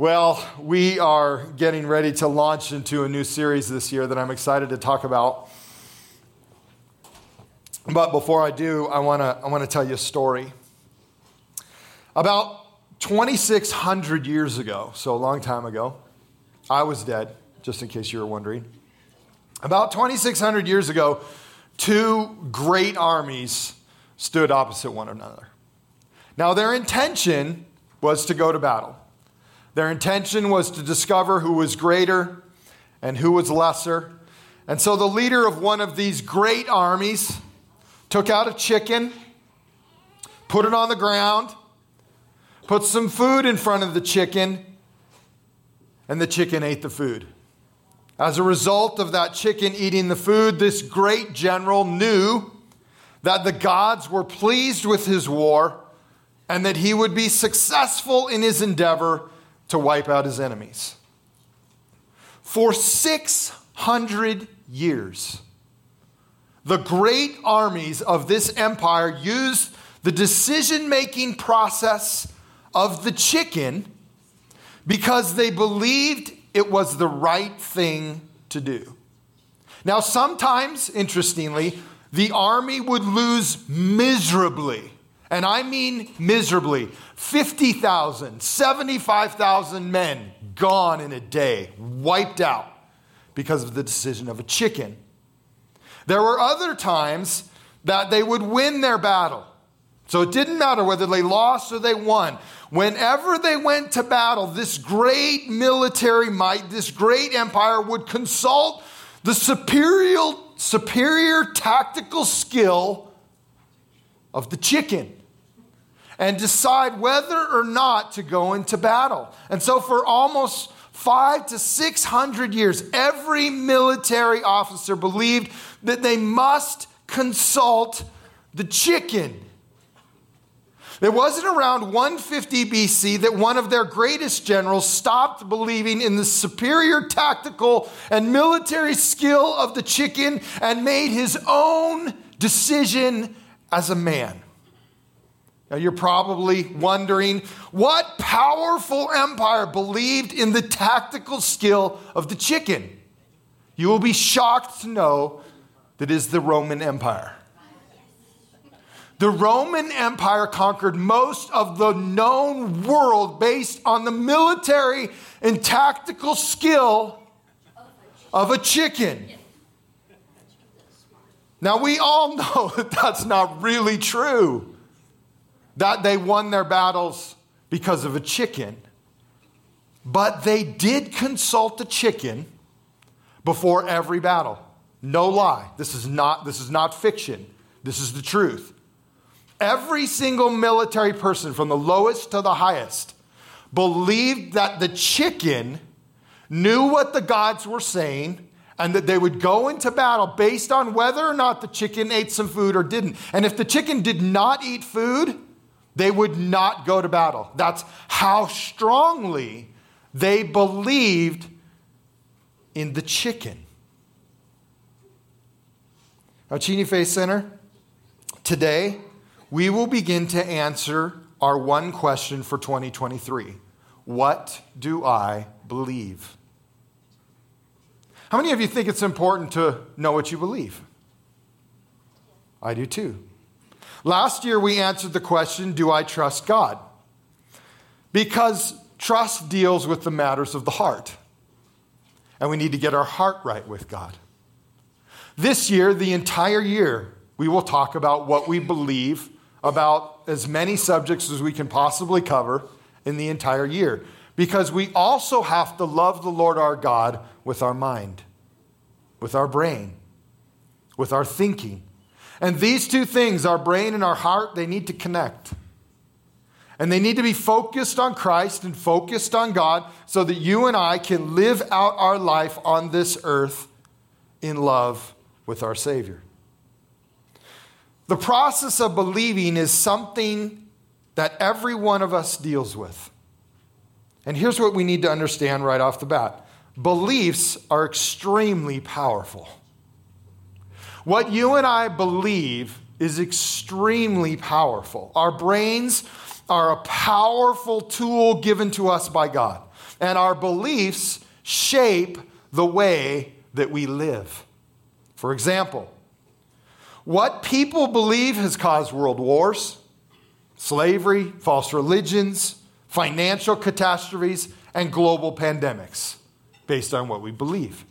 Well, we are getting ready to launch into a new series this year that I'm excited to talk about. But before I do, I want to I want to tell you a story. About 2600 years ago, so a long time ago, I was dead, just in case you were wondering. About 2600 years ago, two great armies stood opposite one another. Now, their intention was to go to battle. Their intention was to discover who was greater and who was lesser. And so the leader of one of these great armies took out a chicken, put it on the ground, put some food in front of the chicken, and the chicken ate the food. As a result of that chicken eating the food, this great general knew that the gods were pleased with his war and that he would be successful in his endeavor to wipe out his enemies. For 600 years, the great armies of this empire used the decision making process of the chicken because they believed it was the right thing to do. Now, sometimes, interestingly, the army would lose miserably and I mean miserably 50,000, 75,000 men gone in a day, wiped out because of the decision of a chicken. There were other times that they would win their battle. So it didn't matter whether they lost or they won. Whenever they went to battle, this great military might, this great empire would consult the superior, superior tactical skill of the chicken and decide whether or not to go into battle. And so, for almost five to six hundred years, every military officer believed that they must consult the chicken. It wasn't around 150 BC that one of their greatest generals stopped believing in the superior tactical and military skill of the chicken and made his own decision as a man. Now, you're probably wondering what powerful empire believed in the tactical skill of the chicken? You will be shocked to know that is the Roman Empire. The Roman Empire conquered most of the known world based on the military and tactical skill of a chicken. Now, we all know that that's not really true that they won their battles because of a chicken. But they did consult the chicken before every battle. No lie. This is not, this is not fiction. This is the truth. Every single military person, from the lowest to the highest, believed that the chicken knew what the gods were saying and that they would go into battle based on whether or not the chicken ate some food or didn't. And if the chicken did not eat food, they would not go to battle. That's how strongly they believed in the chicken. Now, Cheney Faith Center, today we will begin to answer our one question for 2023 What do I believe? How many of you think it's important to know what you believe? I do too. Last year, we answered the question Do I trust God? Because trust deals with the matters of the heart. And we need to get our heart right with God. This year, the entire year, we will talk about what we believe about as many subjects as we can possibly cover in the entire year. Because we also have to love the Lord our God with our mind, with our brain, with our thinking, and these two things, our brain and our heart, they need to connect. And they need to be focused on Christ and focused on God so that you and I can live out our life on this earth in love with our Savior. The process of believing is something that every one of us deals with. And here's what we need to understand right off the bat beliefs are extremely powerful. What you and I believe is extremely powerful. Our brains are a powerful tool given to us by God, and our beliefs shape the way that we live. For example, what people believe has caused world wars, slavery, false religions, financial catastrophes, and global pandemics based on what we believe.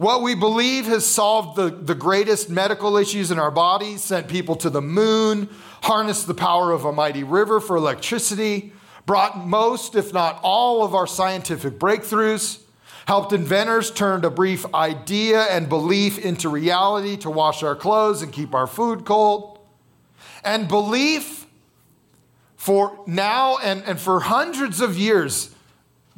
What we believe has solved the, the greatest medical issues in our bodies, sent people to the moon, harnessed the power of a mighty river for electricity, brought most, if not all, of our scientific breakthroughs, helped inventors turn a brief idea and belief into reality to wash our clothes and keep our food cold. And belief for now and, and for hundreds of years,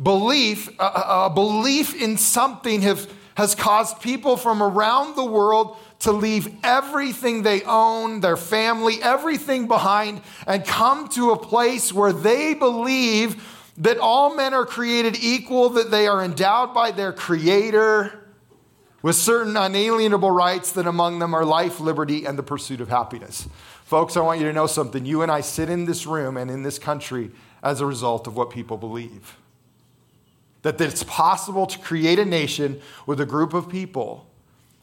belief, a, a belief in something have, has caused people from around the world to leave everything they own, their family, everything behind, and come to a place where they believe that all men are created equal, that they are endowed by their Creator with certain unalienable rights, that among them are life, liberty, and the pursuit of happiness. Folks, I want you to know something. You and I sit in this room and in this country as a result of what people believe that it's possible to create a nation with a group of people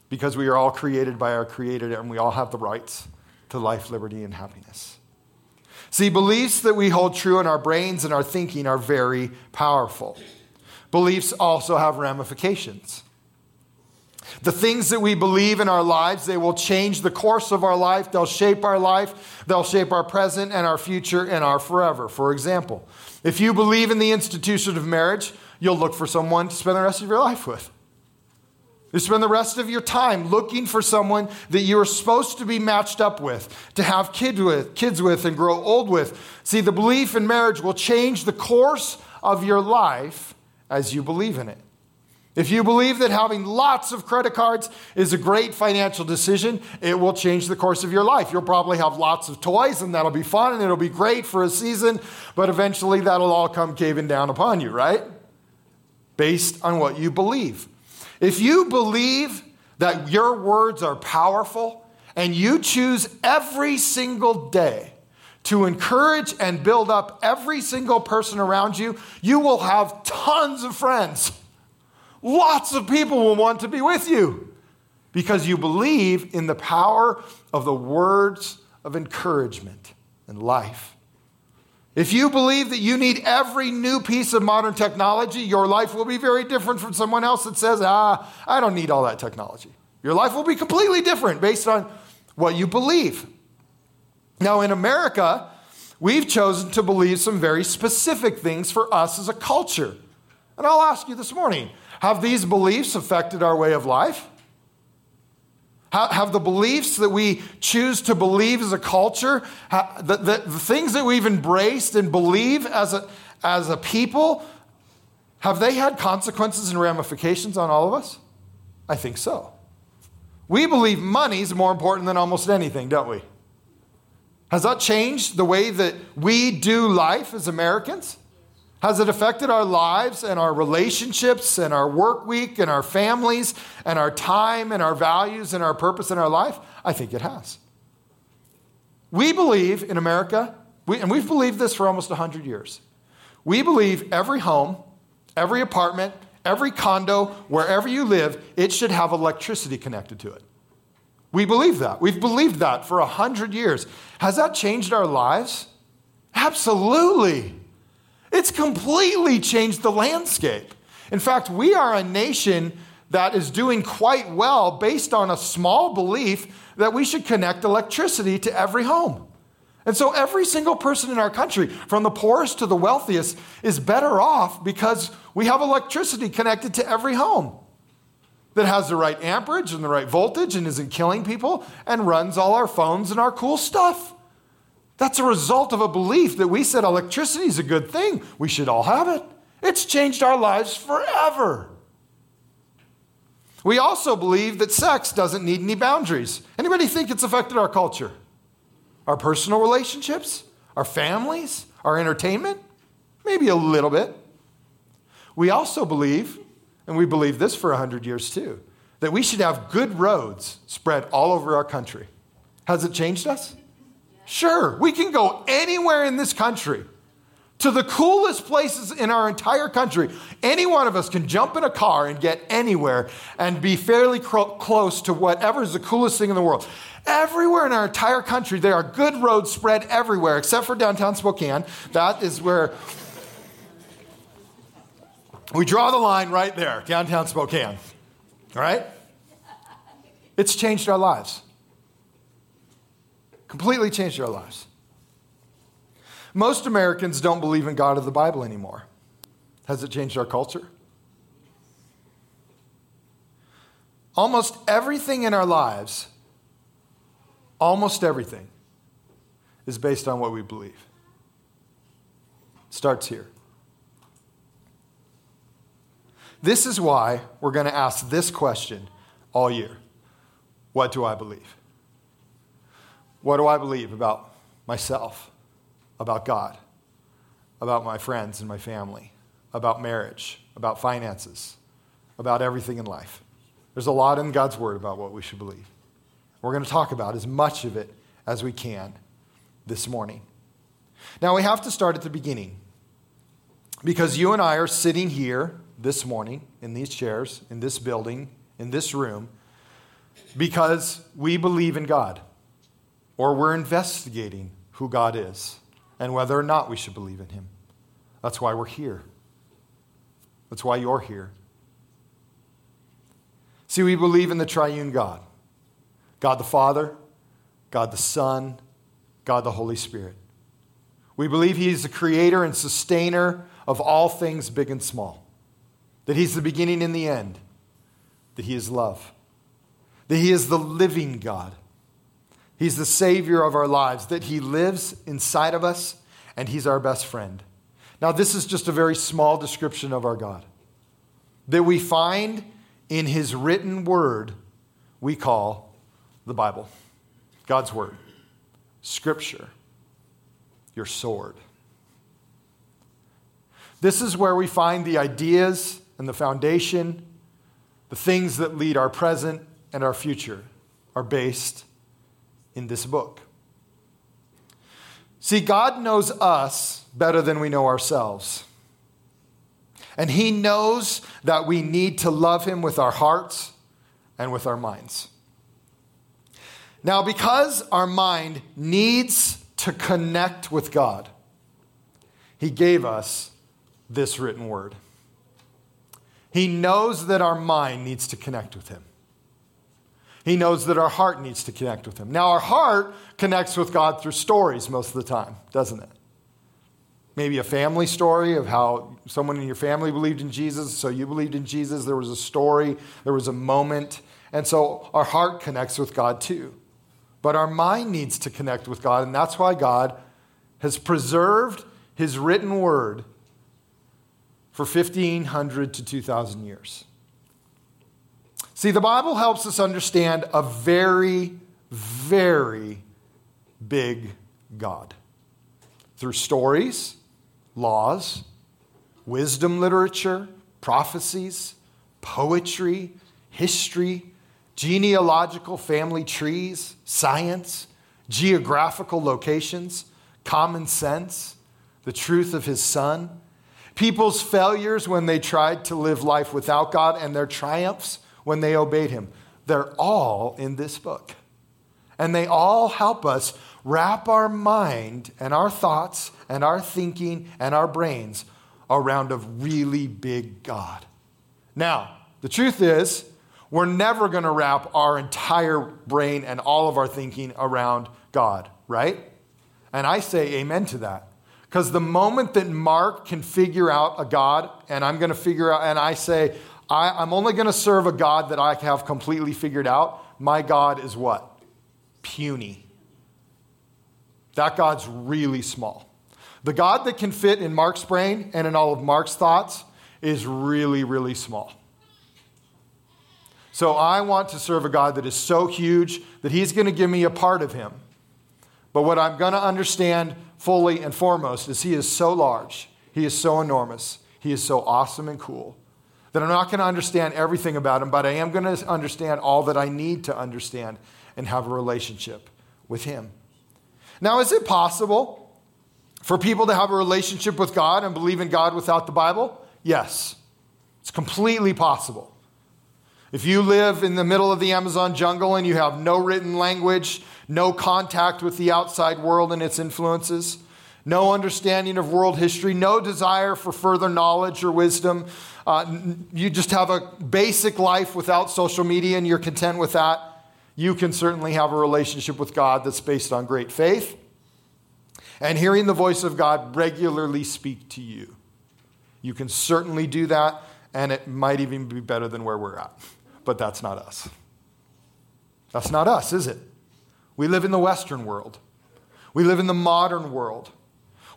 because we are all created by our Creator and we all have the rights to life, liberty, and happiness. See, beliefs that we hold true in our brains and our thinking are very powerful. Beliefs also have ramifications. The things that we believe in our lives, they will change the course of our life. They'll shape our life. They'll shape our present and our future and our forever. For example, if you believe in the institution of marriage, you'll look for someone to spend the rest of your life with. You spend the rest of your time looking for someone that you are supposed to be matched up with, to have kid with, kids with, and grow old with. See, the belief in marriage will change the course of your life as you believe in it. If you believe that having lots of credit cards is a great financial decision, it will change the course of your life. You'll probably have lots of toys, and that'll be fun and it'll be great for a season, but eventually that'll all come caving down upon you, right? Based on what you believe. If you believe that your words are powerful and you choose every single day to encourage and build up every single person around you, you will have tons of friends. Lots of people will want to be with you because you believe in the power of the words of encouragement and life. If you believe that you need every new piece of modern technology, your life will be very different from someone else that says, ah, I don't need all that technology. Your life will be completely different based on what you believe. Now, in America, we've chosen to believe some very specific things for us as a culture. And I'll ask you this morning have these beliefs affected our way of life? Have the beliefs that we choose to believe as a culture, the, the, the things that we've embraced and believe as a, as a people, have they had consequences and ramifications on all of us? I think so. We believe money is more important than almost anything, don't we? Has that changed the way that we do life as Americans? Has it affected our lives and our relationships and our work week and our families and our time and our values and our purpose in our life? I think it has. We believe in America, we, and we've believed this for almost 100 years. We believe every home, every apartment, every condo, wherever you live, it should have electricity connected to it. We believe that. We've believed that for 100 years. Has that changed our lives? Absolutely. It's completely changed the landscape. In fact, we are a nation that is doing quite well based on a small belief that we should connect electricity to every home. And so every single person in our country, from the poorest to the wealthiest, is better off because we have electricity connected to every home that has the right amperage and the right voltage and isn't killing people and runs all our phones and our cool stuff. That's a result of a belief that we said electricity is a good thing. We should all have it. It's changed our lives forever. We also believe that sex doesn't need any boundaries. Anybody think it's affected our culture? Our personal relationships? Our families? Our entertainment? Maybe a little bit. We also believe, and we believe this for 100 years too, that we should have good roads spread all over our country. Has it changed us? Sure, we can go anywhere in this country to the coolest places in our entire country. Any one of us can jump in a car and get anywhere and be fairly cro- close to whatever is the coolest thing in the world. Everywhere in our entire country, there are good roads spread everywhere, except for downtown Spokane. That is where we draw the line right there, downtown Spokane. All right? It's changed our lives. Completely changed our lives. Most Americans don't believe in God of the Bible anymore. Has it changed our culture? Almost everything in our lives, almost everything, is based on what we believe. It starts here. This is why we're going to ask this question all year What do I believe? What do I believe about myself, about God, about my friends and my family, about marriage, about finances, about everything in life? There's a lot in God's Word about what we should believe. We're going to talk about as much of it as we can this morning. Now, we have to start at the beginning because you and I are sitting here this morning in these chairs, in this building, in this room, because we believe in God or we're investigating who God is and whether or not we should believe in Him. That's why we're here. That's why you're here. See, we believe in the triune God God the Father, God the Son, God the Holy Spirit. We believe He is the creator and sustainer of all things big and small that He's the beginning and the end, that He is love, that He is the living God. He's the Savior of our lives, that He lives inside of us, and He's our best friend. Now, this is just a very small description of our God that we find in His written word, we call the Bible, God's Word, Scripture, your sword. This is where we find the ideas and the foundation, the things that lead our present and our future, are based in this book. See, God knows us better than we know ourselves. And He knows that we need to love Him with our hearts and with our minds. Now, because our mind needs to connect with God, He gave us this written word. He knows that our mind needs to connect with Him. He knows that our heart needs to connect with Him. Now, our heart connects with God through stories most of the time, doesn't it? Maybe a family story of how someone in your family believed in Jesus, so you believed in Jesus. There was a story, there was a moment. And so our heart connects with God too. But our mind needs to connect with God, and that's why God has preserved His written word for 1,500 to 2,000 years. See, the Bible helps us understand a very, very big God through stories, laws, wisdom literature, prophecies, poetry, history, genealogical family trees, science, geographical locations, common sense, the truth of his son. People's failures when they tried to live life without God, and their triumphs when they obeyed Him. They're all in this book. And they all help us wrap our mind and our thoughts and our thinking and our brains around a really big God. Now, the truth is, we're never going to wrap our entire brain and all of our thinking around God, right? And I say amen to that. Because the moment that Mark can figure out a God, and I'm going to figure out, and I say, I, am only going to serve a God that I have completely figured out, my God is what? Puny. That God's really small. The God that can fit in Mark's brain and in all of Mark's thoughts is really, really small. So I want to serve a God that is so huge that He's going to give me a part of Him. But what I'm going to understand fully and foremost is He is so large, He is so enormous, He is so awesome and cool that I'm not going to understand everything about Him, but I am going to understand all that I need to understand and have a relationship with Him. Now, is it possible for people to have a relationship with God and believe in God without the Bible? Yes, it's completely possible. If you live in the middle of the Amazon jungle and you have no written language, no contact with the outside world and its influences, no understanding of world history, no desire for further knowledge or wisdom, uh, you just have a basic life without social media and you're content with that, you can certainly have a relationship with God that's based on great faith and hearing the voice of God regularly speak to you. You can certainly do that, and it might even be better than where we're at. But that's not us. That's not us, is it? We live in the Western world, we live in the modern world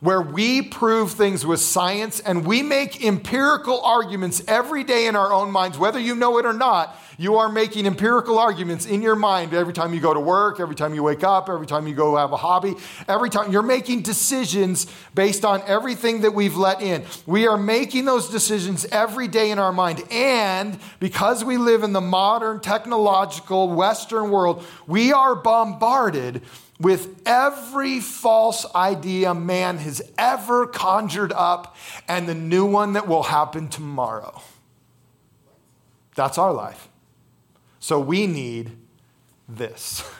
where we prove things with science and we make empirical arguments every day in our own minds, whether you know it or not. You are making empirical arguments in your mind every time you go to work, every time you wake up, every time you go have a hobby, every time you're making decisions based on everything that we've let in. We are making those decisions every day in our mind. And because we live in the modern technological Western world, we are bombarded with every false idea man has ever conjured up and the new one that will happen tomorrow. That's our life. So we need this.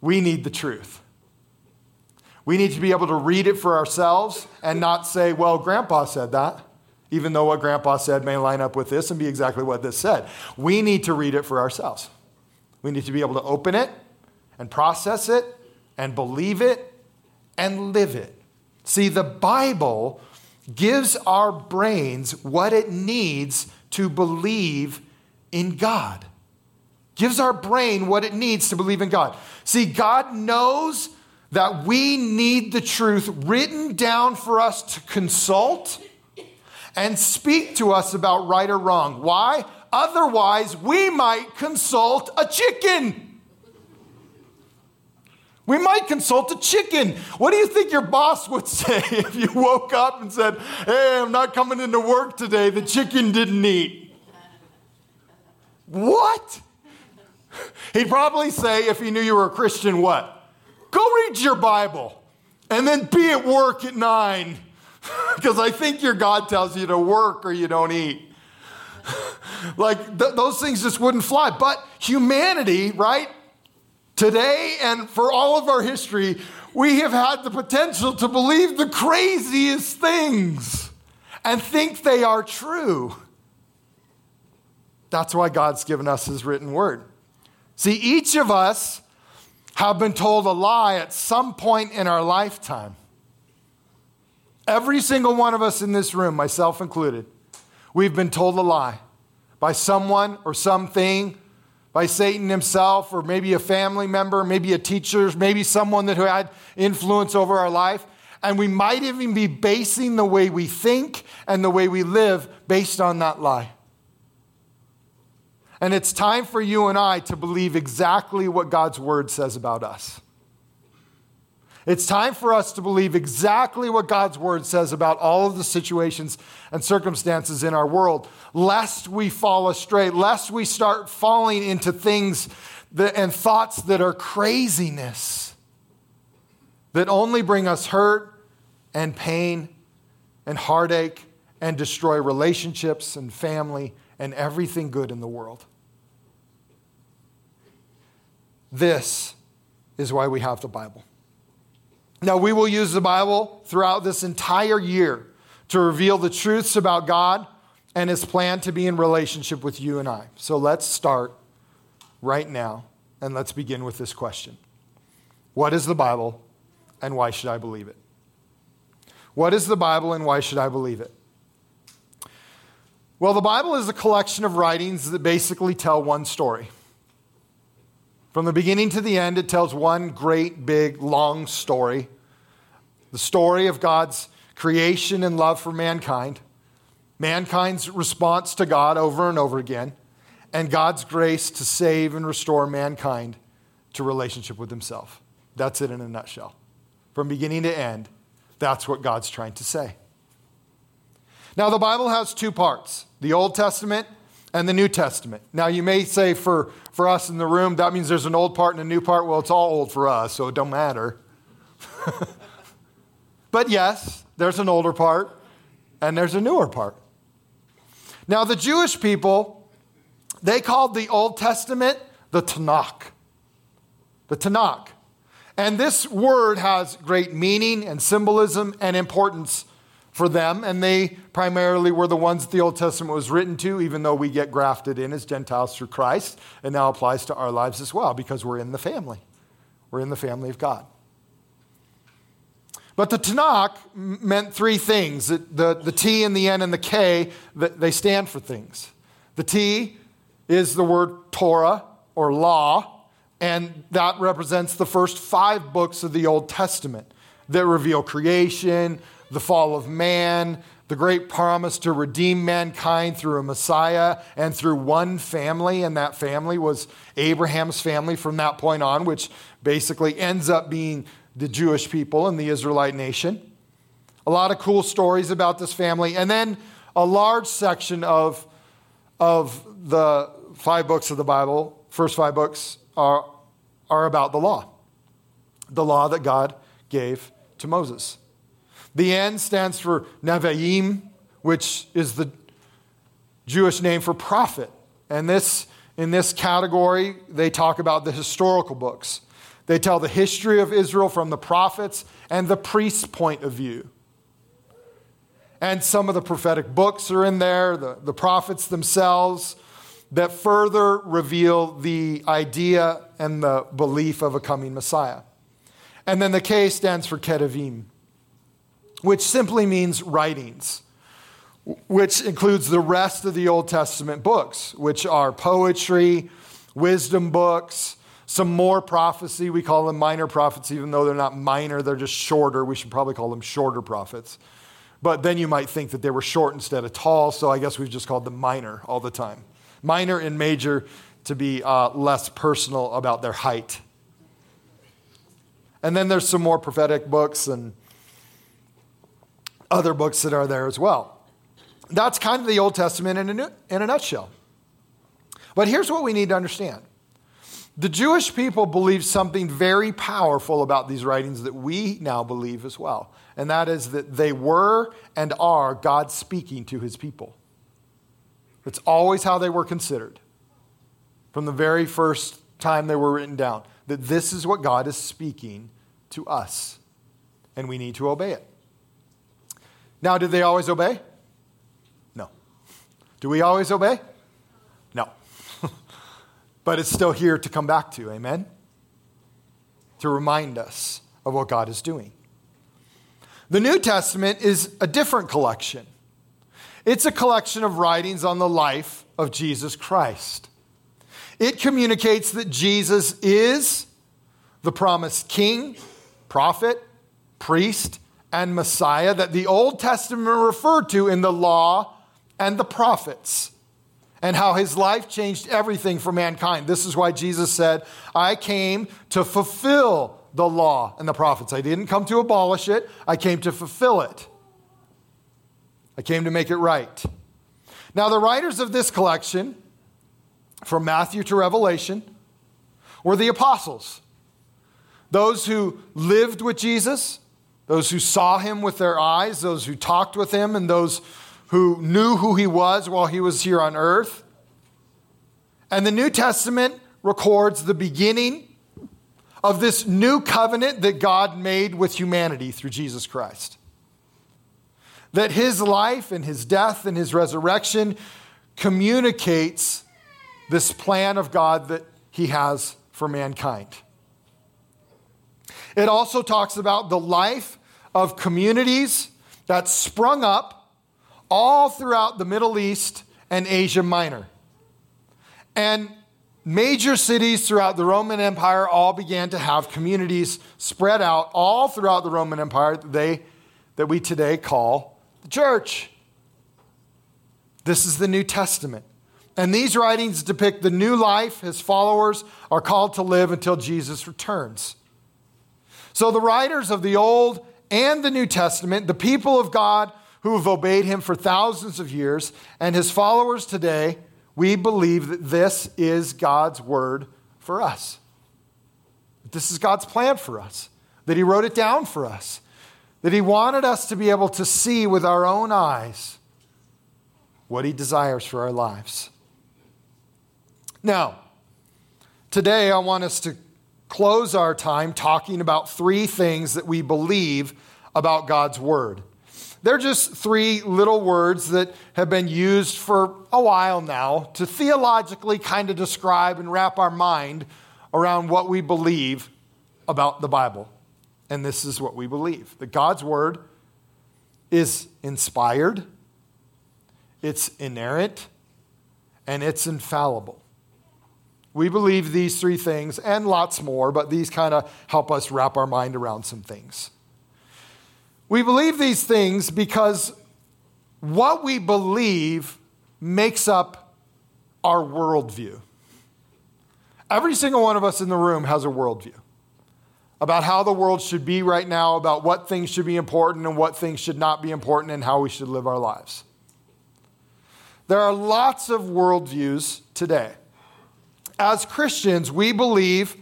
We need the truth. We need to be able to read it for ourselves and not say, well, Grandpa said that, even though what Grandpa said may line up with this and be exactly what this said. We need to read it for ourselves. We need to be able to open it and process it and believe it and live it. See, the Bible gives our brains what it needs to believe in God. Gives our brain what it needs to believe in God. See, God knows that we need the truth written down for us to consult and speak to us about right or wrong. Why? Otherwise, we might consult a chicken. We might consult a chicken. What do you think your boss would say if you woke up and said, Hey, I'm not coming into work today, the chicken didn't eat? What? He'd probably say, if he knew you were a Christian, what? Go read your Bible and then be at work at nine because I think your God tells you to work or you don't eat. like th- those things just wouldn't fly. But humanity, right? Today and for all of our history, we have had the potential to believe the craziest things and think they are true. That's why God's given us His written word. See, each of us have been told a lie at some point in our lifetime. Every single one of us in this room, myself included, we've been told a lie by someone or something by Satan himself, or maybe a family member, maybe a teacher, maybe someone that who had influence over our life. And we might even be basing the way we think and the way we live based on that lie. And it's time for you and I to believe exactly what God's word says about us. It's time for us to believe exactly what God's word says about all of the situations and circumstances in our world, lest we fall astray, lest we start falling into things that, and thoughts that are craziness, that only bring us hurt and pain and heartache and destroy relationships and family and everything good in the world. This is why we have the Bible. Now, we will use the Bible throughout this entire year to reveal the truths about God and his plan to be in relationship with you and I. So let's start right now and let's begin with this question What is the Bible and why should I believe it? What is the Bible and why should I believe it? Well, the Bible is a collection of writings that basically tell one story. From the beginning to the end, it tells one great, big, long story the story of God's creation and love for mankind, mankind's response to God over and over again, and God's grace to save and restore mankind to relationship with Himself. That's it in a nutshell. From beginning to end, that's what God's trying to say. Now, the Bible has two parts the Old Testament and the New Testament. Now, you may say for, for us in the room, that means there's an old part and a new part. Well, it's all old for us, so it don't matter. but yes, there's an older part and there's a newer part. Now, the Jewish people, they called the Old Testament the Tanakh. The Tanakh. And this word has great meaning and symbolism and importance for them, and they primarily were the ones that the Old Testament was written to, even though we get grafted in as Gentiles through Christ. It now applies to our lives as well because we're in the family. We're in the family of God. But the Tanakh meant three things. The, the T and the N and the K, they stand for things. The T is the word Torah or law, and that represents the first five books of the Old Testament that reveal creation, the fall of man, the great promise to redeem mankind through a Messiah and through one family, and that family was Abraham's family from that point on, which basically ends up being the Jewish people and the Israelite nation. A lot of cool stories about this family. And then a large section of, of the five books of the Bible, first five books, are, are about the law. The law that God gave to Moses. The N stands for Nevi'im, which is the Jewish name for prophet. And this, in this category, they talk about the historical books. They tell the history of Israel from the prophets and the priest's point of view. And some of the prophetic books are in there, the, the prophets themselves, that further reveal the idea and the belief of a coming Messiah. And then the K stands for Ketuvim, which simply means writings, which includes the rest of the Old Testament books, which are poetry, wisdom books, some more prophecy. We call them minor prophets, even though they're not minor, they're just shorter. We should probably call them shorter prophets. But then you might think that they were short instead of tall, so I guess we've just called them minor all the time. Minor and major to be uh, less personal about their height. And then there's some more prophetic books and other books that are there as well. That's kind of the Old Testament in a, in a nutshell. But here's what we need to understand the Jewish people believed something very powerful about these writings that we now believe as well, and that is that they were and are God speaking to his people. It's always how they were considered from the very first time they were written down that this is what God is speaking to us, and we need to obey it. Now, did they always obey? No. Do we always obey? No. but it's still here to come back to. Amen? To remind us of what God is doing. The New Testament is a different collection. It's a collection of writings on the life of Jesus Christ. It communicates that Jesus is the promised king, prophet, priest, and Messiah that the Old Testament referred to in the law and the prophets and how his life changed everything for mankind. This is why Jesus said, I came to fulfill the law and the prophets. I didn't come to abolish it, I came to fulfill it. I came to make it right. Now, the writers of this collection, from Matthew to Revelation, were the apostles. Those who lived with Jesus, those who saw him with their eyes, those who talked with him, and those who knew who he was while he was here on earth. And the New Testament records the beginning of this new covenant that God made with humanity through Jesus Christ. That his life and his death and his resurrection communicates this plan of God that he has for mankind. It also talks about the life of communities that sprung up all throughout the Middle East and Asia Minor. And major cities throughout the Roman Empire all began to have communities spread out all throughout the Roman Empire that, they, that we today call the church. This is the New Testament. And these writings depict the new life his followers are called to live until Jesus returns. So, the writers of the Old and the New Testament, the people of God who have obeyed him for thousands of years, and his followers today, we believe that this is God's word for us. This is God's plan for us, that He wrote it down for us, that He wanted us to be able to see with our own eyes what He desires for our lives. Now, today I want us to close our time talking about three things that we believe about God's Word. They're just three little words that have been used for a while now to theologically kind of describe and wrap our mind around what we believe about the Bible. And this is what we believe that God's Word is inspired, it's inerrant, and it's infallible. We believe these three things and lots more, but these kind of help us wrap our mind around some things. We believe these things because what we believe makes up our worldview. Every single one of us in the room has a worldview about how the world should be right now, about what things should be important and what things should not be important, and how we should live our lives. There are lots of worldviews today. As Christians, we believe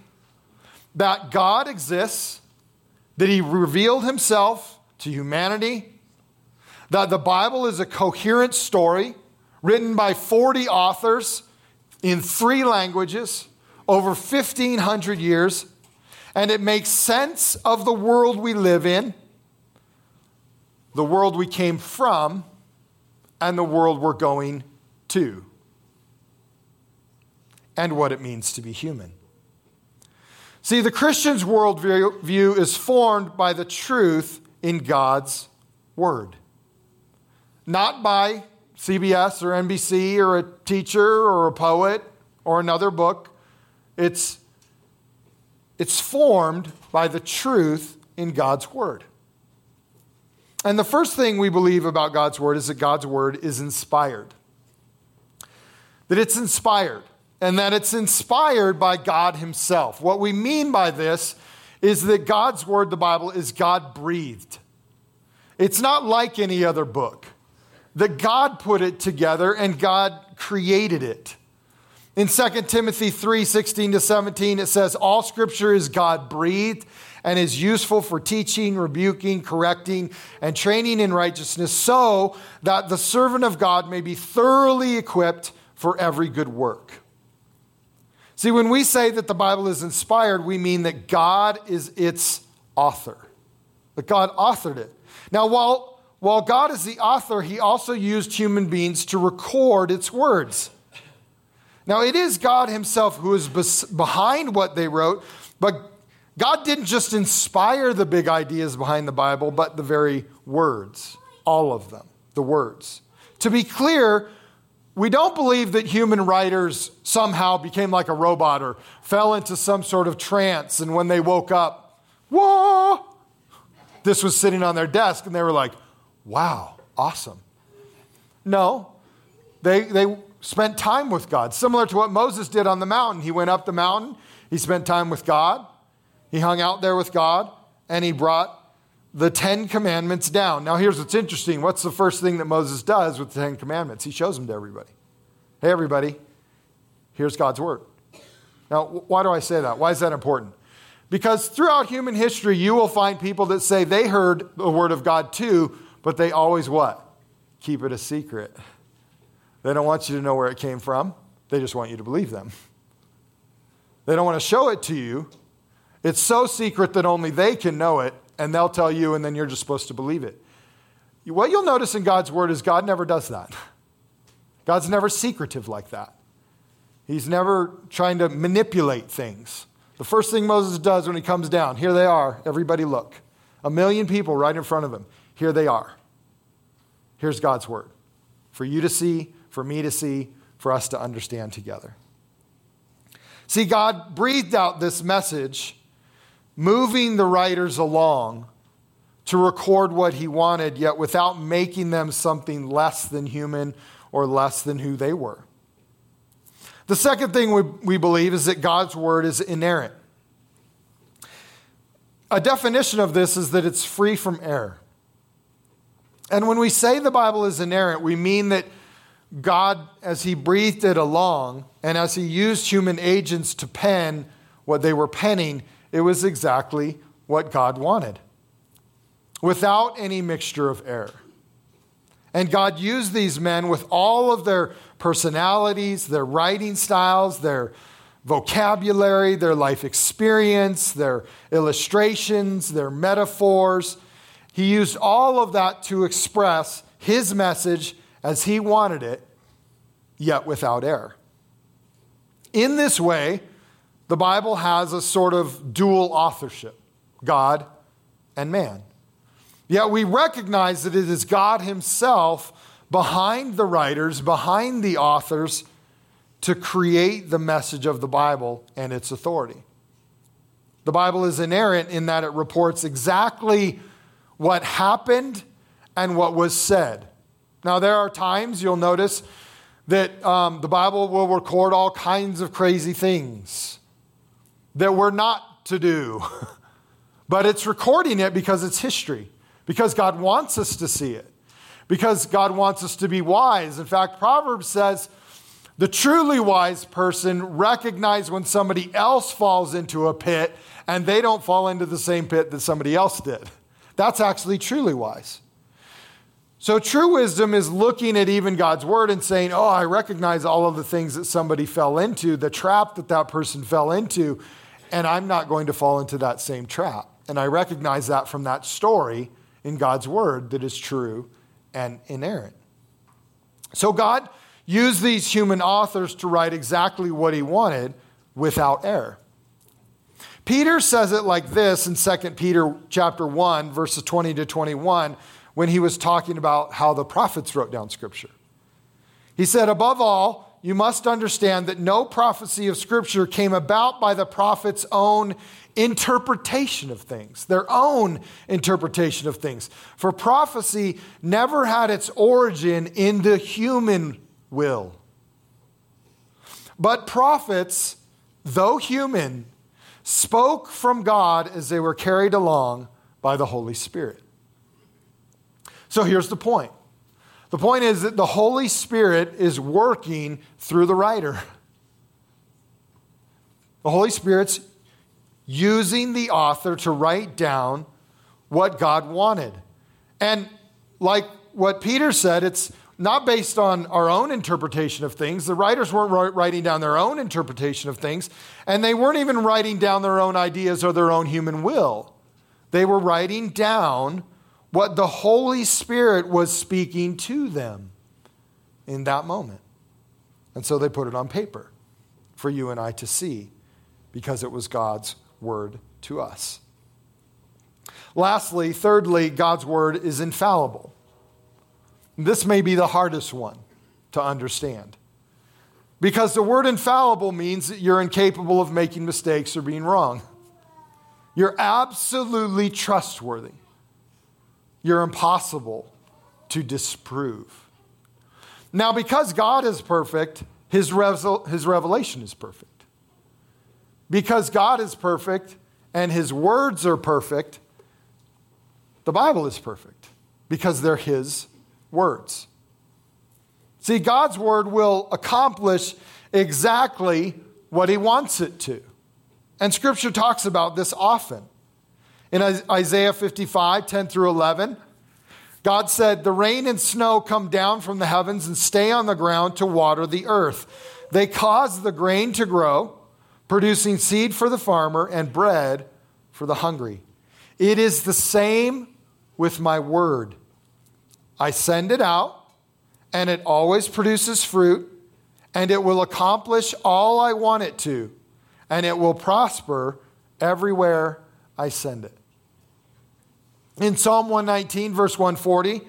that God exists, that He revealed Himself to humanity, that the Bible is a coherent story written by 40 authors in three languages over 1,500 years, and it makes sense of the world we live in, the world we came from, and the world we're going to, and what it means to be human. See, the Christian's worldview is formed by the truth in God's Word, not by CBS or NBC or a teacher or a poet or another book. It's, it's formed by the truth in God's Word. And the first thing we believe about God's Word is that God's Word is inspired. That it's inspired, and that it's inspired by God Himself. What we mean by this is that God's Word, the Bible, is God breathed. It's not like any other book, that God put it together and God created it. In 2 Timothy 3 16 to 17, it says, All scripture is God breathed and is useful for teaching, rebuking, correcting, and training in righteousness, so that the servant of God may be thoroughly equipped for every good work. See, when we say that the Bible is inspired, we mean that God is its author, that God authored it. Now, while, while God is the author, he also used human beings to record its words. Now, it is God Himself who is behind what they wrote, but God didn't just inspire the big ideas behind the Bible, but the very words, all of them, the words. To be clear, we don't believe that human writers somehow became like a robot or fell into some sort of trance, and when they woke up, whoa, this was sitting on their desk, and they were like, wow, awesome. No, they, they spent time with God, similar to what Moses did on the mountain. He went up the mountain, he spent time with God, he hung out there with God, and he brought the Ten Commandments down. Now, here's what's interesting. What's the first thing that Moses does with the Ten Commandments? He shows them to everybody. Hey, everybody, here's God's Word. Now, why do I say that? Why is that important? Because throughout human history, you will find people that say they heard the Word of God too, but they always what? Keep it a secret. They don't want you to know where it came from, they just want you to believe them. They don't want to show it to you. It's so secret that only they can know it, and they'll tell you, and then you're just supposed to believe it. What you'll notice in God's word is God never does that. God's never secretive like that. He's never trying to manipulate things. The first thing Moses does when he comes down, here they are, everybody look. A million people right in front of him. Here they are. Here's God's word for you to see, for me to see, for us to understand together. See, God breathed out this message, moving the writers along to record what he wanted, yet without making them something less than human or less than who they were. The second thing we, we believe is that God's word is inerrant. A definition of this is that it's free from error. And when we say the Bible is inerrant, we mean that God, as He breathed it along, and as He used human agents to pen what they were penning, it was exactly what God wanted, without any mixture of error. And God used these men with all of their personalities, their writing styles, their vocabulary, their life experience, their illustrations, their metaphors. He used all of that to express his message as he wanted it, yet without error. In this way, the Bible has a sort of dual authorship God and man. Yet we recognize that it is God Himself behind the writers, behind the authors, to create the message of the Bible and its authority. The Bible is inerrant in that it reports exactly what happened and what was said. Now, there are times you'll notice that um, the Bible will record all kinds of crazy things that we're not to do, but it's recording it because it's history because God wants us to see it, because God wants us to be wise. In fact, Proverbs says, the truly wise person recognizes when somebody else falls into a pit and they don't fall into the same pit that somebody else did. That's actually truly wise. So, true wisdom is looking at even God's word and saying, Oh, I recognize all of the things that somebody fell into, the trap that that person fell into, and I'm not going to fall into that same trap. And I recognize that from that story in God's word that is true and inerrant. So God used these human authors to write exactly what he wanted without error. Peter says it like this in 2 Peter chapter 1 verses 20 to 21 when he was talking about how the prophets wrote down scripture. He said, "Above all, you must understand that no prophecy of scripture came about by the prophet's own interpretation of things, their own interpretation of things. For prophecy never had its origin in the human will. But prophets, though human, spoke from God as they were carried along by the Holy Spirit. So here's the point the point is that the Holy Spirit is working through the writer. The Holy Spirit's using the author to write down what God wanted. And like what Peter said, it's not based on our own interpretation of things. The writers weren't writing down their own interpretation of things, and they weren't even writing down their own ideas or their own human will. They were writing down what the Holy Spirit was speaking to them in that moment. And so they put it on paper for you and I to see because it was God's word to us. Lastly, thirdly, God's word is infallible. This may be the hardest one to understand. Because the word infallible means that you're incapable of making mistakes or being wrong. You're absolutely trustworthy. You're impossible to disprove. Now, because God is perfect, his, his revelation is perfect. Because God is perfect and his words are perfect, the Bible is perfect because they're his words. See, God's word will accomplish exactly what he wants it to. And scripture talks about this often. In Isaiah 55, 10 through 11, God said, The rain and snow come down from the heavens and stay on the ground to water the earth. They cause the grain to grow producing seed for the farmer and bread for the hungry. It is the same with my word. I send it out, and it always produces fruit, and it will accomplish all I want it to, and it will prosper everywhere I send it. In Psalm 119, verse 140,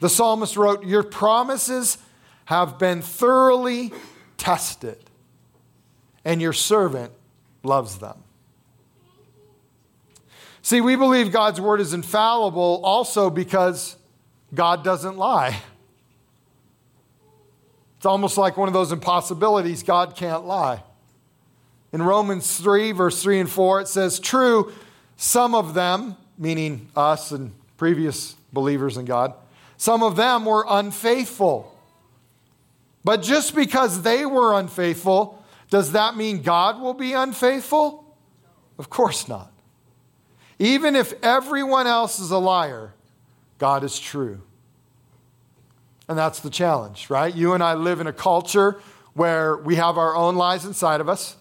the psalmist wrote, Your promises have been thoroughly tested and your servant loves them. See, we believe God's word is infallible also because God doesn't lie. It's almost like one of those impossibilities God can't lie. In Romans 3, verse 3 and 4, it says, True, some of them, meaning us and previous believers in God, some of them were unfaithful. But just because they were unfaithful, does that mean God will be unfaithful? Of course not. Even if everyone else is a liar, God is true. And that's the challenge, right? You and I live in a culture where we have our own lies inside of us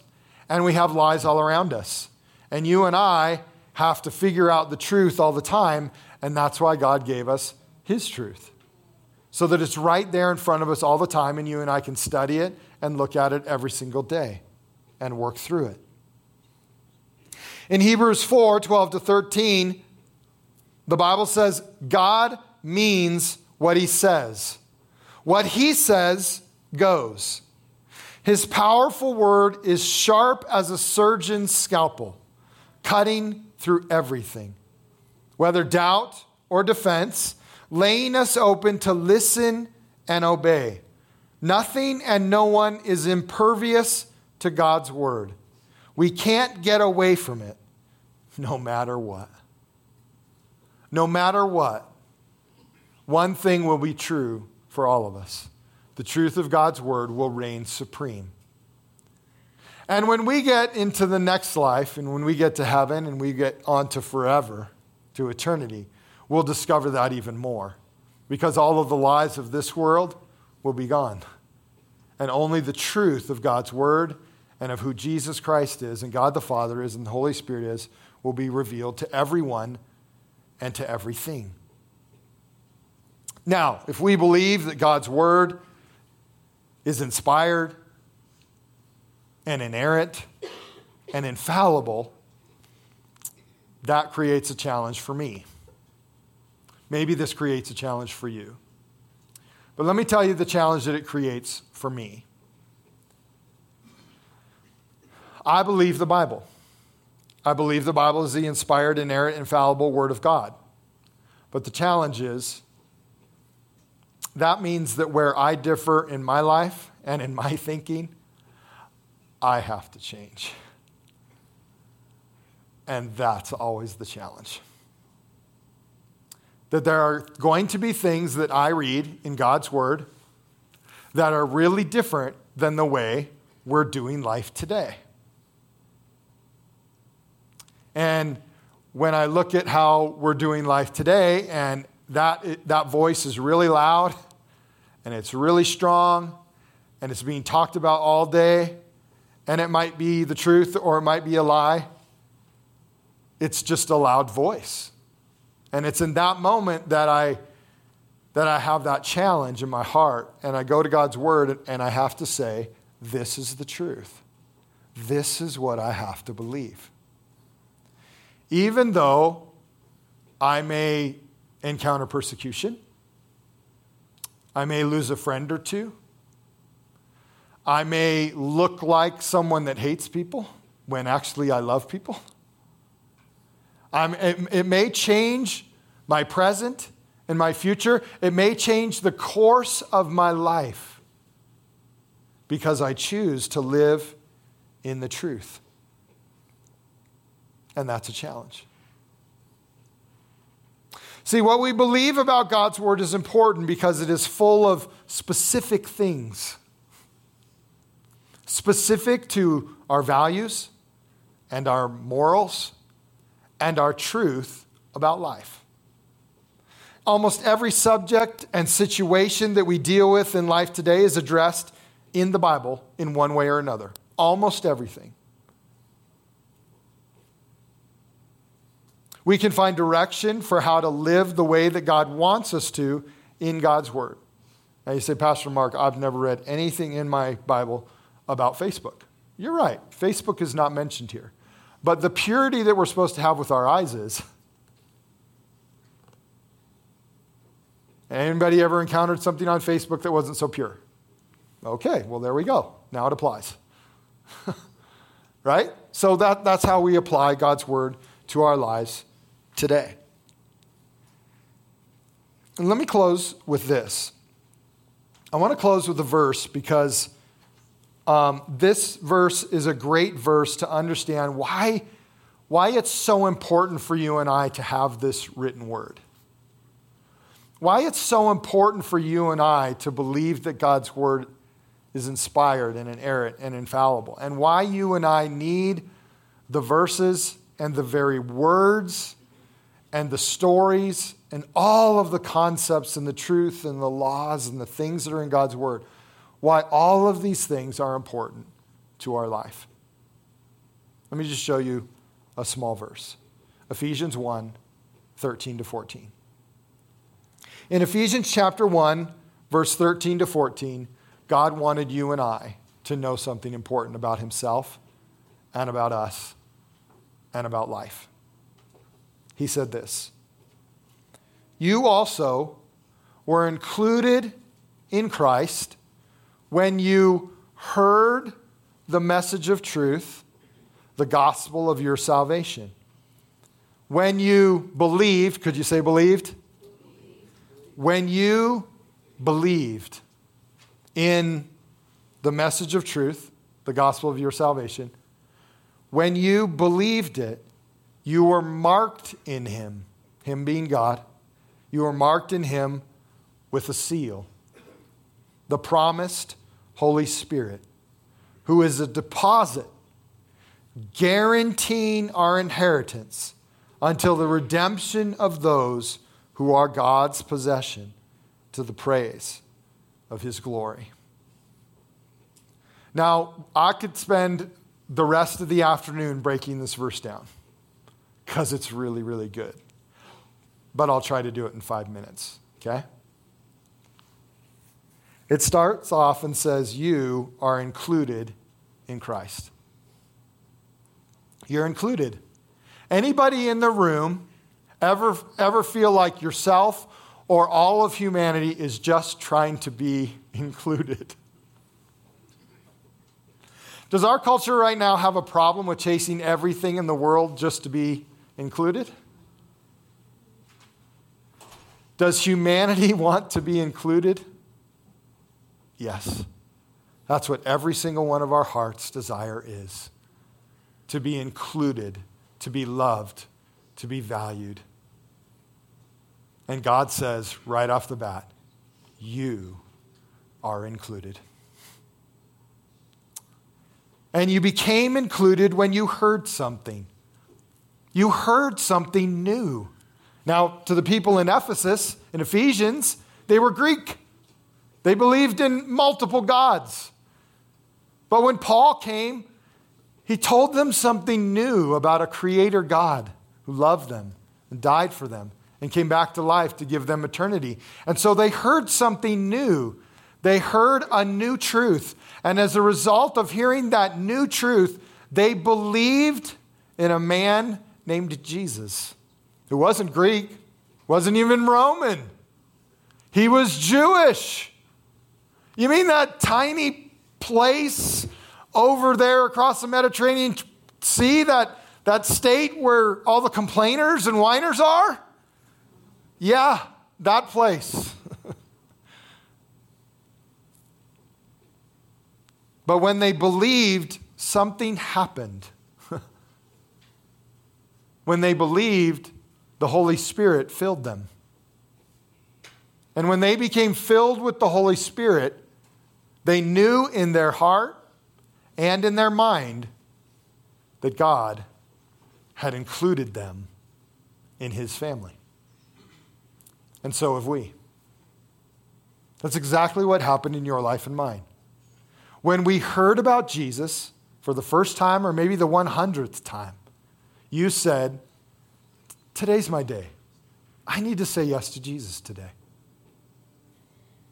and we have lies all around us. And you and I have to figure out the truth all the time, and that's why God gave us His truth. So that it's right there in front of us all the time, and you and I can study it and look at it every single day and work through it. In Hebrews 4 12 to 13, the Bible says, God means what He says. What He says goes. His powerful word is sharp as a surgeon's scalpel, cutting through everything, whether doubt or defense, laying us open to listen and obey. Nothing and no one is impervious to God's word. We can't get away from it no matter what. No matter what, one thing will be true for all of us the truth of God's word will reign supreme. And when we get into the next life, and when we get to heaven and we get on to forever, to eternity, we'll discover that even more. Because all of the lies of this world will be gone. And only the truth of God's word and of who Jesus Christ is, and God the Father is, and the Holy Spirit is, will be revealed to everyone and to everything. Now, if we believe that God's word is inspired and inerrant and infallible, that creates a challenge for me. Maybe this creates a challenge for you. But let me tell you the challenge that it creates for me. I believe the Bible. I believe the Bible is the inspired, inerrant, infallible Word of God. But the challenge is that means that where I differ in my life and in my thinking, I have to change. And that's always the challenge. That there are going to be things that I read in God's Word that are really different than the way we're doing life today. And when I look at how we're doing life today, and that, that voice is really loud, and it's really strong, and it's being talked about all day, and it might be the truth or it might be a lie. It's just a loud voice. And it's in that moment that I that I have that challenge in my heart and I go to God's word and I have to say this is the truth. This is what I have to believe. Even though I may encounter persecution, I may lose a friend or two. I may look like someone that hates people when actually I love people. It, it may change my present and my future. It may change the course of my life because I choose to live in the truth. And that's a challenge. See, what we believe about God's word is important because it is full of specific things, specific to our values and our morals and our truth about life. Almost every subject and situation that we deal with in life today is addressed in the Bible in one way or another. Almost everything. We can find direction for how to live the way that God wants us to in God's Word. Now you say, Pastor Mark, I've never read anything in my Bible about Facebook. You're right, Facebook is not mentioned here. But the purity that we're supposed to have with our eyes is. Anybody ever encountered something on Facebook that wasn't so pure? Okay, well, there we go. Now it applies. right? So that, that's how we apply God's word to our lives today. And let me close with this. I want to close with a verse because um, this verse is a great verse to understand why, why it's so important for you and I to have this written word. Why it's so important for you and I to believe that God's word is inspired and inerrant and infallible, and why you and I need the verses and the very words and the stories and all of the concepts and the truth and the laws and the things that are in God's Word, why all of these things are important to our life. Let me just show you a small verse Ephesians 1 13 to 14. In Ephesians chapter 1, verse 13 to 14, God wanted you and I to know something important about Himself and about us and about life. He said this You also were included in Christ when you heard the message of truth, the gospel of your salvation. When you believed, could you say believed? When you believed in the message of truth, the gospel of your salvation, when you believed it, you were marked in him, him being God. You were marked in him with a seal, the promised Holy Spirit, who is a deposit guaranteeing our inheritance until the redemption of those who are God's possession to the praise of his glory. Now, I could spend the rest of the afternoon breaking this verse down because it's really, really good. But I'll try to do it in five minutes, okay? It starts off and says, You are included in Christ. You're included. Anybody in the room ever, ever feel like yourself or all of humanity is just trying to be included? Does our culture right now have a problem with chasing everything in the world just to be included? Does humanity want to be included? Yes. That's what every single one of our hearts' desire is to be included, to be loved, to be valued. And God says right off the bat, you are included. And you became included when you heard something. You heard something new. Now, to the people in Ephesus, in Ephesians, they were Greek. They believed in multiple gods. But when Paul came, he told them something new about a creator God who loved them and died for them and came back to life to give them eternity. And so they heard something new. They heard a new truth. And as a result of hearing that new truth, they believed in a man named Jesus, who wasn't Greek, wasn't even Roman. He was Jewish. You mean that tiny place over there across the Mediterranean Sea, that, that state where all the complainers and whiners are? Yeah, that place. But when they believed, something happened. when they believed, the Holy Spirit filled them. And when they became filled with the Holy Spirit, they knew in their heart and in their mind that God had included them in his family. And so have we. That's exactly what happened in your life and mine. When we heard about Jesus for the first time, or maybe the 100th time, you said, Today's my day. I need to say yes to Jesus today.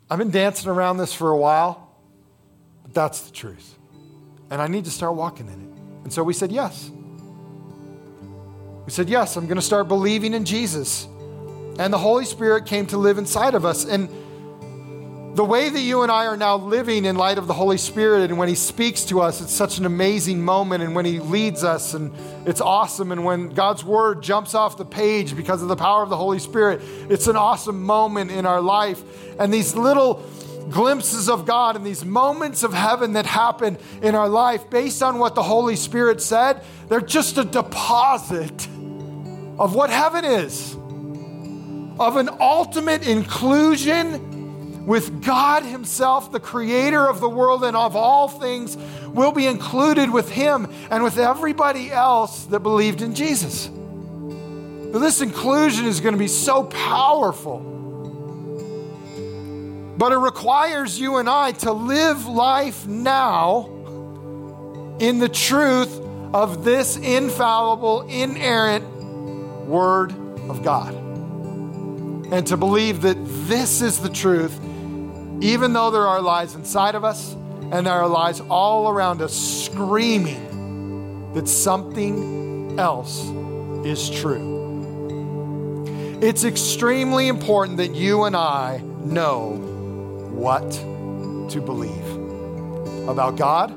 I've been dancing around this for a while, but that's the truth. And I need to start walking in it. And so we said yes. We said, Yes, I'm going to start believing in Jesus. And the Holy Spirit came to live inside of us. And the way that you and I are now living in light of the Holy Spirit and when He speaks to us, it's such an amazing moment. And when He leads us, and it's awesome. And when God's Word jumps off the page because of the power of the Holy Spirit, it's an awesome moment in our life. And these little glimpses of God and these moments of heaven that happen in our life based on what the Holy Spirit said, they're just a deposit of what heaven is, of an ultimate inclusion with God Himself, the creator of the world and of all things, will be included with Him and with everybody else that believed in Jesus. Now, this inclusion is going to be so powerful. But it requires you and I to live life now in the truth of this infallible, inerrant Word of God. And to believe that this is the truth even though there are lies inside of us and there are lies all around us screaming that something else is true. It's extremely important that you and I know what to believe about God,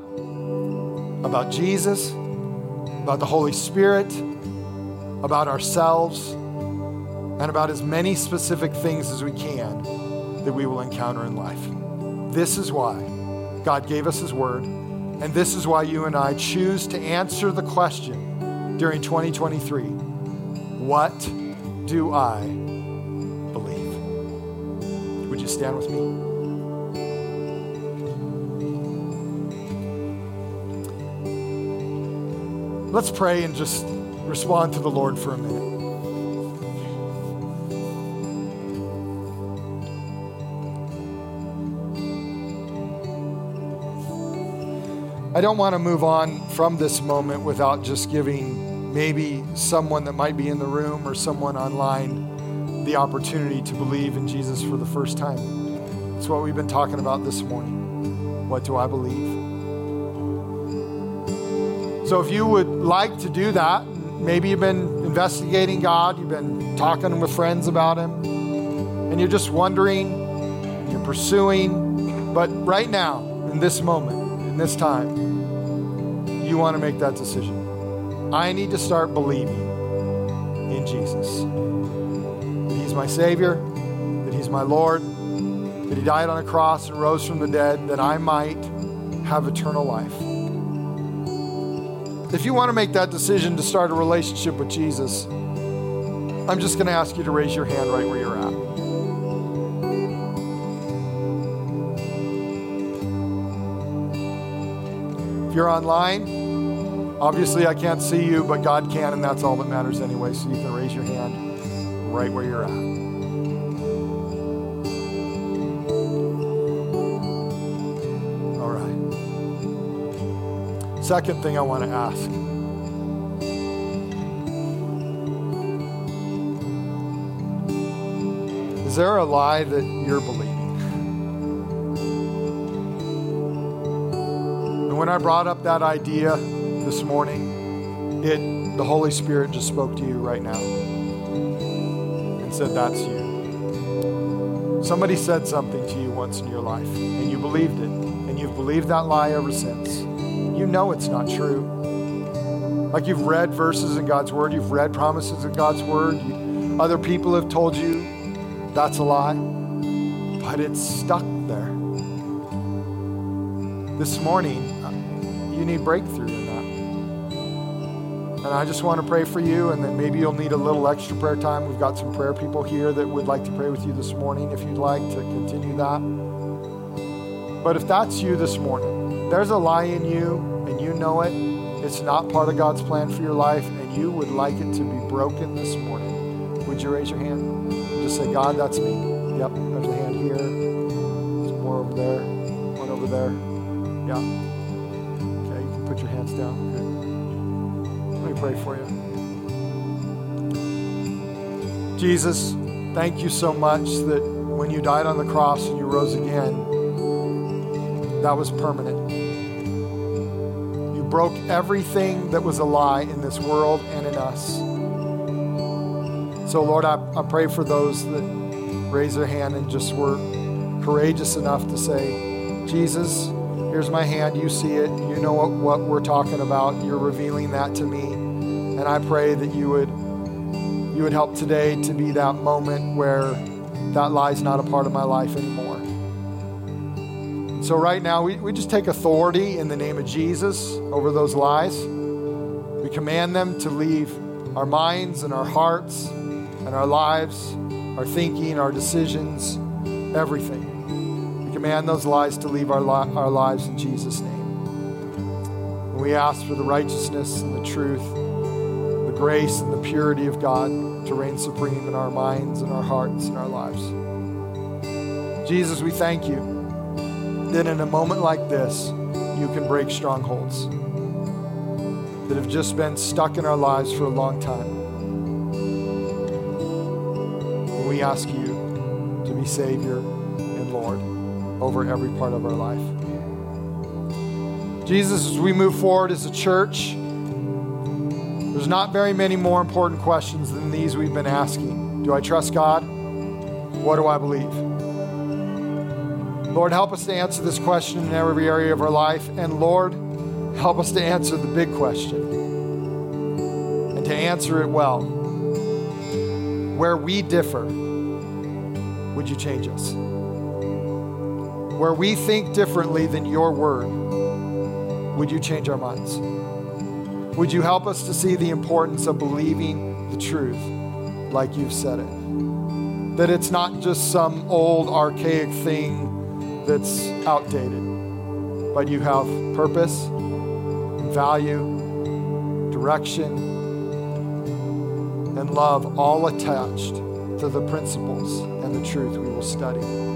about Jesus, about the Holy Spirit, about ourselves, and about as many specific things as we can that we will encounter in life. This is why God gave us His Word, and this is why you and I choose to answer the question during 2023 What do I believe? Would you stand with me? Let's pray and just respond to the Lord for a minute. I don't want to move on from this moment without just giving maybe someone that might be in the room or someone online the opportunity to believe in Jesus for the first time. That's what we've been talking about this morning. What do I believe? So if you would like to do that, maybe you've been investigating God, you've been talking with friends about Him, and you're just wondering, you're pursuing, but right now, in this moment, in this time, you want to make that decision. I need to start believing in Jesus. That He's my Savior, that He's my Lord, that He died on a cross and rose from the dead, that I might have eternal life. If you want to make that decision to start a relationship with Jesus, I'm just going to ask you to raise your hand right where you're at. If you're online, obviously I can't see you, but God can, and that's all that matters anyway. So you can raise your hand right where you're at. All right. Second thing I want to ask. Is there a lie that you're believing? When I brought up that idea this morning, it the Holy Spirit just spoke to you right now and said, That's you. Somebody said something to you once in your life, and you believed it, and you've believed that lie ever since. You know it's not true. Like you've read verses in God's Word, you've read promises in God's Word, you, other people have told you that's a lie, but it's stuck there. This morning, you need breakthrough in that. And I just want to pray for you, and then maybe you'll need a little extra prayer time. We've got some prayer people here that would like to pray with you this morning if you'd like to continue that. But if that's you this morning, there's a lie in you, and you know it, it's not part of God's plan for your life, and you would like it to be broken this morning, would you raise your hand? Just say, God, that's me. Yep, there's a hand here. There's more over there. One over there. Yeah put your hands down. Let me pray for you. Jesus, thank you so much that when you died on the cross and you rose again, that was permanent. You broke everything that was a lie in this world and in us. So, Lord, I, I pray for those that raise their hand and just were courageous enough to say, Jesus, Here's my hand. You see it. You know what, what we're talking about. You're revealing that to me. And I pray that you would you would help today to be that moment where that lie's not a part of my life anymore. So right now we, we just take authority in the name of Jesus over those lies. We command them to leave our minds and our hearts and our lives, our thinking, our decisions, everything. Command those lies to leave our, li- our lives in Jesus' name. we ask for the righteousness and the truth, the grace and the purity of God to reign supreme in our minds and our hearts and our lives. Jesus, we thank you that in a moment like this, you can break strongholds that have just been stuck in our lives for a long time. And we ask you to be Savior and Lord over every part of our life. Jesus, as we move forward as a church, there's not very many more important questions than these we've been asking. Do I trust God? What do I believe? Lord, help us to answer this question in every area of our life. And Lord, help us to answer the big question and to answer it well. Where we differ, would you change us? Where we think differently than your word, would you change our minds? Would you help us to see the importance of believing the truth like you've said it? That it's not just some old archaic thing that's outdated, but you have purpose, value, direction, and love all attached to the principles and the truth we will study.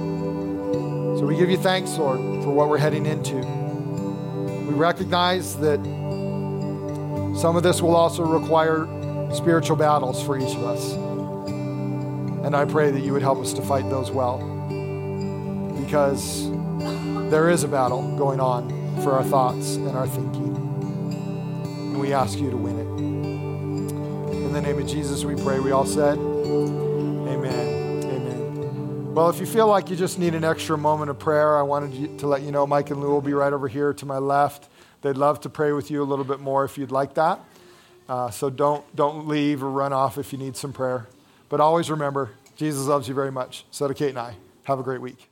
So we give you thanks, Lord, for what we're heading into. We recognize that some of this will also require spiritual battles for each of us. And I pray that you would help us to fight those well because there is a battle going on for our thoughts and our thinking. And we ask you to win it. In the name of Jesus, we pray. We all said. Well, if you feel like you just need an extra moment of prayer, I wanted to let you know Mike and Lou will be right over here to my left. They'd love to pray with you a little bit more if you'd like that. Uh, so don't, don't leave or run off if you need some prayer. But always remember, Jesus loves you very much. So do Kate and I. Have a great week.